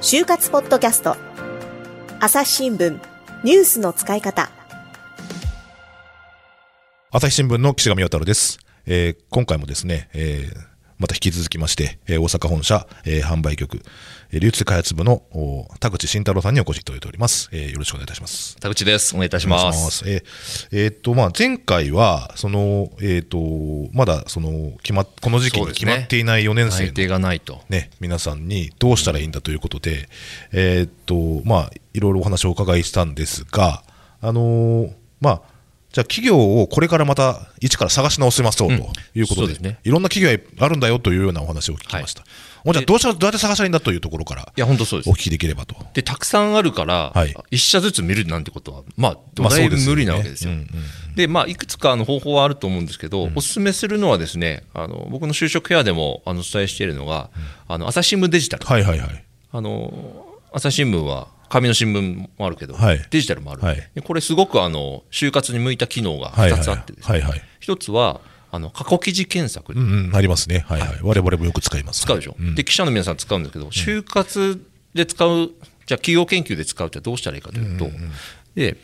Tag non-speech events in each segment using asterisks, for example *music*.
就活ポッドキャスト朝日新聞ニュースの使い方朝日新聞の岸上太郎です。えー今回もですね、えーまた引き続きまして、えー大阪本社、えー販売局、えー流通開発部のお田口慎太郎さんにお越しいただいております。えーよろしくお願いいたします。田口です。お願いいたします。えーえーっと、まあ、前回は、その、えーっと、まだ、その、決まっ、この時期に決まっていない4年生の内定がないと。ね、皆さんにどうしたらいいんだということで、えーっと、まあ、いろいろお話をお伺いしたんですが、あのーまあ、じゃあ企業をこれからまた一から探し直せましょうということで,、そうですねいろんな企業があるんだよというようなお話を聞きました。もうじゃあどうしどうやって探したらいいんだというところからいや、本当そうですお聞。きできればと。で、たくさんあるから、はい一社ずつ見るなんてことは、まあ、まあだいぶ無理なわけですよ。うんうんで、まあ、いくつかの方法はあると思うんですけど、お勧めするのはですね、あの、僕の就職フェアでもあのお伝えしているのが、あの、朝日新聞デジタル。はいはいはい。あの、朝日新聞は、紙の新聞もあるけど、はい。デジタルもある、はい。でこれすごくあの就活に向いた機能が2はいはい。つあってですね、はいはい。一つはあの過去記事検索。うんうん、ありますね。はいはい。我々もよく使います。使うでしょ、ん。で記者の皆さん使うんですけど、就活で使う、じゃあ企業研究で使うってどうしたらいいかというと、で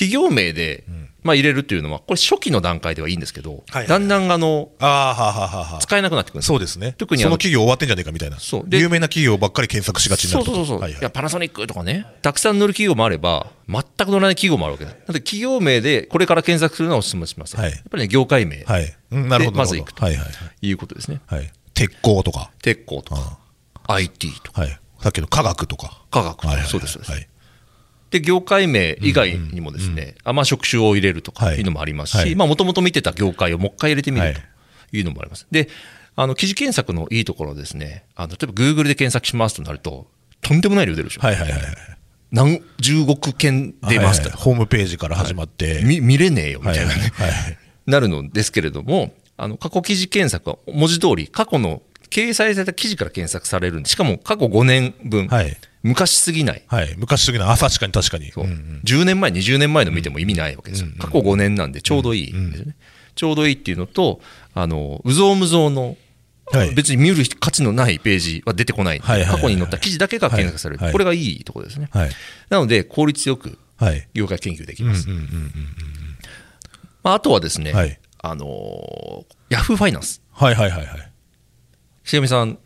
企業名で、まあ、入れるっていうのは、これ、初期の段階ではいいんですけど、だんだんあのああ、はあはあはあはあ。使えなくなってくるそうですね。特にその企業終わってんじゃねえかみたいな。そうで有名な企業ばっかり検索しがちになるとそうそうそうそう、はいやパナソニックとかね、たくさん乗る企業もあれば、全く乗らない企業もあるわけです。なので、企業名でこれから検索するのはお勧めします。はいやっぱりね、業界名、はい。うん、なるほど。でまず行くとはいはいはい。いうことですね。はい。鉄鋼とか、鉄鋼とか、IT とか、はい。さっきの科学とか。科学とか、そうです、そうです。はい。で、業界名以外にもですね、あまあ、職種を入れるとかはいいうのもありますはいし、まあ、もともと見てた業界をもう一回入れてみるはいというのもあります。で、あの、記事検索のいいところはですね、あの、例えば Google で検索しますとなると、とんでもない量出るでしょ。はいはいはいはい。何十億件出ますとはいはいホームページから始まって。見見れねえよみはいたいなね、はいはい。なるのですけれども、あの過去記事検索は文字通り、過去の掲載された記事から検索されるんで、しかも過去5年分、はい。昔すぎない、はい。昔すぎの、あ、確かに確かに。そううんうん10年前、20年前の見ても意味ないわけですよ、過去5年なんでちょうどいいんですよね。ちょうどいいっていうのと、あのうぞうむぞうの、はい別に見る価値のないページは出てこないはいはいはいはい過去に載った記事だけが検索される、はいこれがいいところですね。はい。なので、効率よくはい。業界研究できます。うんうんうんまあ、あとはですね、はいあのヤフーファイナンス。はいはいはいはい。しげみさん、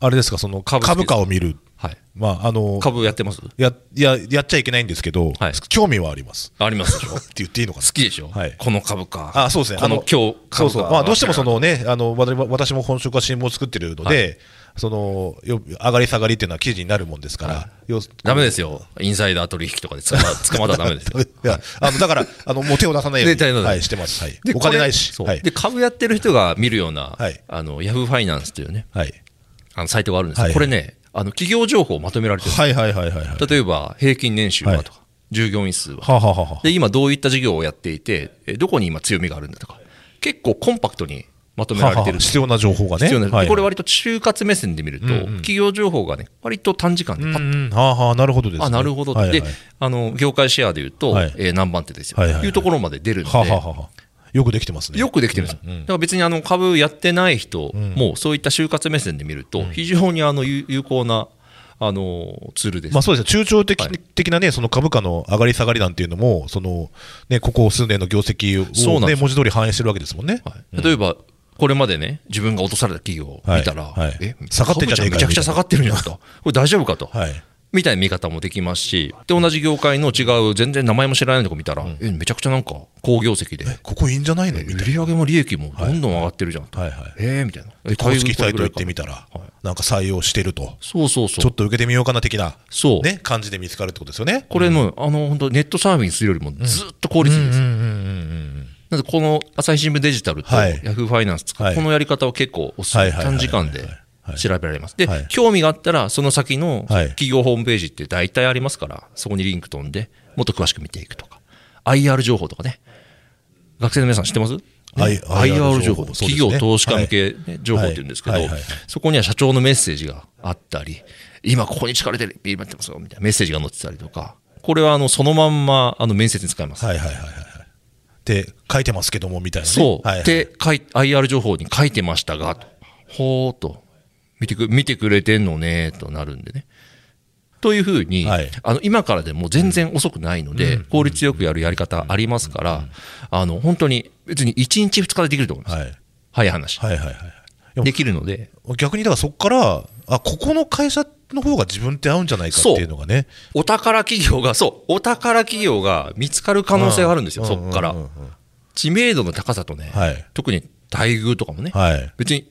あれですか、その株株価を見る。はい。まあ、あの、株やってます？や、や、やっちゃいけないんですけどはい、興味はあります。ありますでしょ？*laughs* って言っていいのかな？好きでしょ、はいこの株価。あそうですね。このあの今日そうそう。まあ、どうしてもその、のね、あの、私も本職は新聞を作ってるので、その、よ上がり下がりっていうのは記事になるもんですから、要ダメですよ。インサイダー取引とかで捕ま *laughs* 捕まったらダメですよ。いや、あの、だから、あの、もう手を出さないように、*laughs* はい、してます。はい。でお金ないし。はい。で、株やってる人が見るような、はいあの、ヤフーファイナンスというね、はい。あの、サイトがあるんですよ、はいこれね、あの、企業情報をまとめられてるはいはいはいはいはい。例えば、平均年収はとか、従業員数は。はあはあはで、今どういった事業をやっていて、えどこに今強みがあるんだとか、結構コンパクトにまとめられてる必要な情報がね。必要なはいこれ割と就活目線で見ると、企業情報がね、割と短時間でパッうんうん、はあはあ、なるほどですね。あ、なるほど。はいはい。で、あの、業界シェアでいうと、はい。えー何番手ですよ。はいはいはい。いうところまで出るので、はあはあはあよくできてますね。よくできてるんですよ。だから別にあの株やってない人も、そういった就活目線で見ると、非常にあの有有効なあのツールです。まあそうですね、中長的,、的なね、その株価の上がり下がりなんていうのも、そのね、ここ数年の業績を、ね、文字通り反映してるわけですもんね。はい例えば、これまでね、自分が落とされた企業を見たら、はいはいえ、下がってんじゃねえかめちゃくちゃ下がってるんじゃんと。これ大丈夫かと。はい。みたいな見方もできますし、で、同じ業界の違う、全然名前も知らないとこ見たら、え、めちゃくちゃなんか、好業績で、ここいいんじゃないの？みたい売り上げも利益もどんどん上がってるじゃん。はいはい。えー、みたいな。で、公式サイト行ってみたたら、なんか採用してると、そうそうそう。ちょっと受けてみようかな的な、そう。ね、感じで見つかるってことですよね。これの、あの、本当ネットサーフィンするよりもずっと効率いいです。うんうんうんうんなので、この朝日新聞デジタルとはいヤフーファイナンス使う、はいこのやり方は結構おすすめ。はいはいはいはい短時間で調べられます。ではい、興味があったら、その先のはい。企業ホームページって大体ありますから、そこにリンク飛んで、もっと詳しく見ていくとか。IR 情報とかね。学生の皆さん知ってます？I- IR 情報、ね。企業投資家向け、ね情報って言うんですけどそこには社長のメッセージがあったり、今ここに力入れて今やってますよ、みたいなメッセージが載ってたりとか、これはあのそのまんまあの面接に使えます。はいはいはいはい。はい。で、書いてますけども、みたいなね。そう。はいはい。IR 情報に書いてましたが、とほーっと見てく、見てくれてんのね、となるんでね。というふうに、はいあの、今からでも全然遅くないので、効率よくやるやり方ありますから、あの、本当に別に1日2日でできると思います。はい。早い話。はいはいはい。できるので、逆にだからそこから、あ、ここの会社の方が自分って合うんじゃないかっていうのがね。お宝企業が、そう、お宝企業が見つかる可能性があるんですよ、うんそこからうんうんうん。知名度の高さとね、はい特に待遇とかもね、はい。別に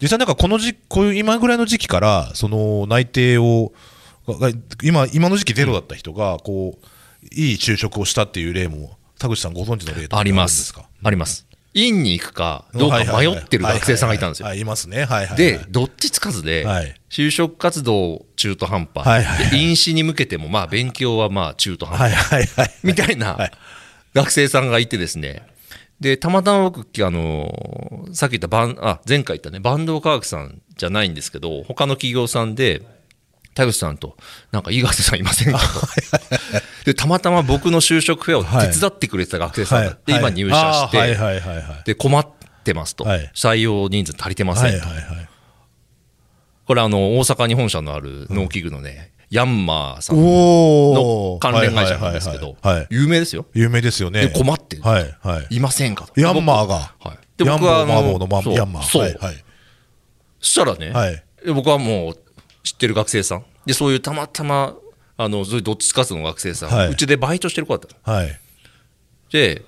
実際なんかこの時こういう今ぐらいの時期から、その内定を、が今、今の時期ゼロだった人が、こう、いい就職をしたっていう例も、田口さんご存知の例とかありますか？あります。院に行くかどうか迷ってる学生さんがいたんですよは。い、いますね。はいはいはい。で、どっちつかずではい、就職活動中途半端、はいはいはいで飲酒に向けても、まあ、勉強はまあ中途半はい端、はいはい。みたいなはい学生さんがいてですね、で、たまたま僕、あのーさっき言ったバン、あ、前回言ったね、バンド科学さんじゃないんですけど、他の企業さんで、田口さんと、なんかいい学生さんいませんかと。で、たまたま僕の就職フェアを手伝ってくれてた学生さんが、で、今入社して、はいはいはいはい。で、困ってますと。はい採用人数足りてませんと。はいはいはい。これあの、大阪に本社のある農機具のね、ヤンマーさんの関連会社なんですけど有名ですよ。有名ですよね。で、困っていはい。いませんかと。ヤンマーが。はい。で、ヤンマー僕はあの、ヤンマー。そう。そしたらね、はいで僕はもう知ってる学生さん。で、そういうたまたま、あの、そういうどっちつかずの学生さん、はいうちでバイトしてる子だったの。はい。で、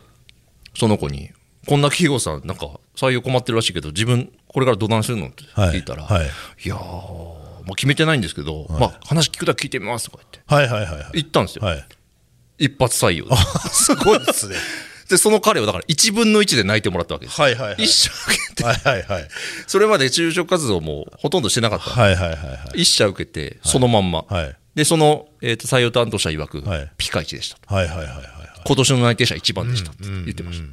その子に、こんな企業さん、なんか採用困ってるらしいけど、自分、これからどないするのってはい。聞いたら、はい。いやー、まあ、決めてないんですけど、まあ、話聞くだけ聞いてみますとか言って、はいはいはいはい。言ったんですよ。はい。一発採用で。すごいですね。*laughs* で、その彼はだから1分の1で泣いてもらったわけです。はいはいはい。一社受けて、はいはいはい。それまで就職活動もほとんどしてなかった。はいはいはいはい。一社受けて、そのまんま。はい。で、その、えーと採用担当者曰く、はいピカイチでしたと。はいはいはいはいはい。今年の内定者一番でしたって言ってました。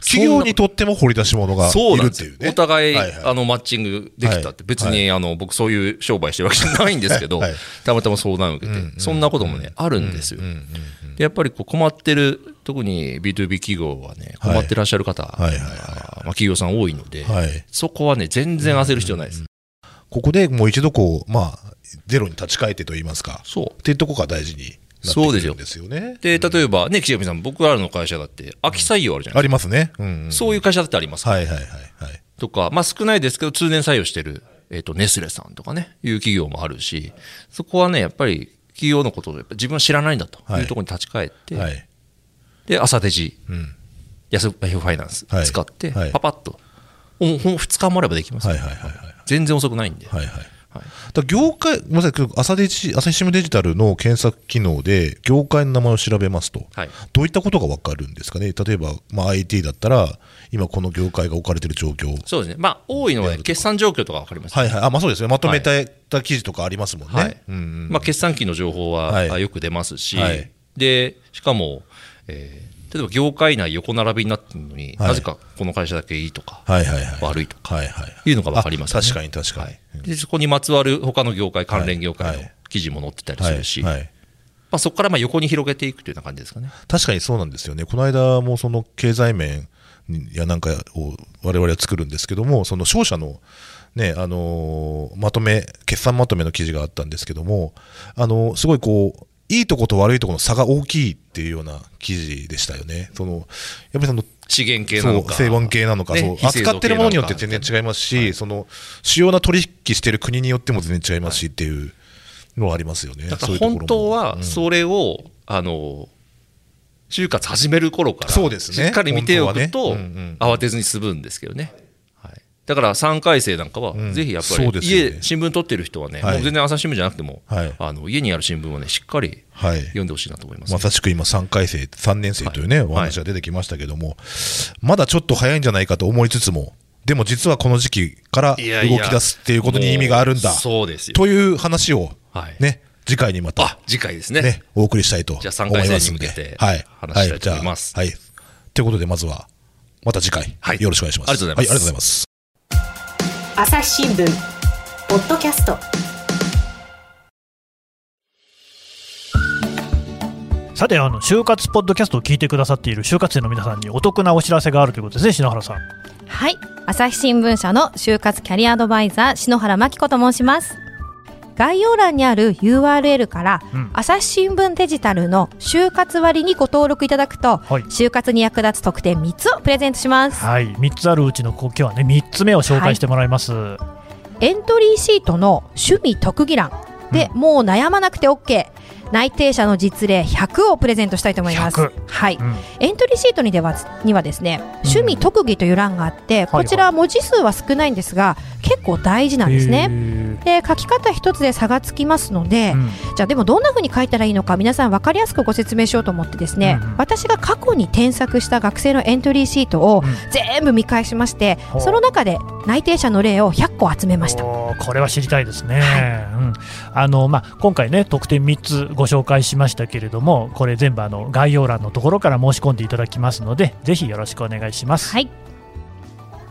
企業にとっても掘り出し物がいるっていうね。お互い、はいはい。あのマッチングできたって、はい。別に、あの僕、そういう商売してるわけじゃないんですけど、はい。たまたま相談を受けて、そんなこともね、あるんですよ。でやっぱりこう困ってる、特に B2B 企業はね、困ってらっしゃる方、はいはいはい。まあ、企業さん多いので、はい。そこはね、全然焦る必要ないです。ここでもう一度こう、まあ、ゼロに立ち返ってと言いますか。そう。っていうとこが大事にそうですよですよね。で、例えばね、岸上さん、僕らの会社だって、秋採用あるじゃないありますね。そういう会社だってありますはいはいはいはい。とか、まあ少ないですけど、通年採用してる、えっ、と、ネスレさんとかね、いう企業もあるし、そこはね、やっぱり企業のことをやっぱ自分は知らないんだとはいいうところに立ち返って、はい。で、朝デジ、うん。安代表ファイナンスはい使って、はいパパッと、もうほん2日もあればできます、はいはいはいはい。全然遅くないんで。はいはい。はい。だ業界、ごめんなさい、朝デジ、朝日新聞デジタルの検索機能で、業界の名前を調べますと、はい。どういったことが分かるんですかね、例えば、まあ、IT だったら、今この業界が置かれている状況、そうですね。まあ、多いのは、ね、決算状況とか分かります、はいはい、あまあ、そうですね、まとめた記事とかありますもんね。はい。うんうんまあ、決算期の情報は、よく出ますし、はい。でしかも、えー例えば業界内横並びになってるのに、はいなぜかこの会社だけいいとか、はいはいはい。悪いとかはいはい。いうのが分かりますよねあ確かに確かに。はいでそこにまつわる他の業界、関連業界のはい記事も載ってたりはいするし、はいまあ、そこからまあ横に広げていくというような感じですかね。確かにそうなんですよね。この間もその経済面やなんかを我々は作るんですけども、その商社のね、あのーまとめ、決算まとめの記事があったんですけども、あのーすごいこう、いいとこと悪いところの差が大きいっていうような記事でしたよね。その、やっぱりその、資源系なのか、成分系なのか、ねそう扱ってるものによって全然違いますし、その主要な取引してる国によっても全然違いますしっていうのはありますよね。だから本当はそれを、あの就活始める頃からそうですね。しっかり見ておくと、はね。うんうん。慌てずに済むんですけどね。はい、だから3回生なんかは、んぜひやっぱりそうですよね家、新聞取ってる人はね、はいもう全然朝日新聞じゃなくても、はいあの家にある新聞をね、しっかりはい。読んでほしいなと思います、まさしく今3回生、3年生というね、はいお話が出てきましたけども、まだちょっと早いんじゃないかと思いつつも、でも実はこの時期から動き出すっていうことに意味があるんだそうですよ。という話をはい。ね、次回にまたあ、次回ですね。ね、お送りしたいと思いじゃあ三回戦ますんでに向けて。はい。話したいと思いますはい。じゃあはい。ということで、まずは、また次回、はいよろしくお願いしますはい、ありがとうございます。朝日新聞ポッドキャスト。さて、あの、就活ポッドキャストを聞いてくださっている就活生の皆さんにお得なお知らせがあるということですね、篠原さん。はい。朝日新聞社の就活キャリアアドバイザー篠原真紀子と申します概要欄にある URL から、うん。朝日新聞デジタルの就活割にご登録いただくと、はい。就活に役立つ特典3つをプレゼントします。はい。3つあるうちの、今日はね、3つ目を紹介してもらいます。エントリーシートの趣味特技欄。で、もう悩まなくて OK 内定者の実例100をプレゼントしたいと思います。100はい、うん。エントリーシートにではにはですね趣味特技という欄があって、こちら文字数は少ないんですが結構大事なんですね。ね。で書き方一つで差がつきますので、うん。じゃあでもどんな風に書いたらいいのか皆さん分かりやすくご説明しようと思ってですね、うんうん。私が過去に添削した学生のエントリーシートをうん。全部見返しまして、ほう。その中で内定者の例を100個集めました。これは知りたいですね、うん。あのまあ、今回ね特典3つご紹介しましたけれどもこれ全部あの概要欄のところから申し込んでいただきますのでぜひよろしくお願いします、はい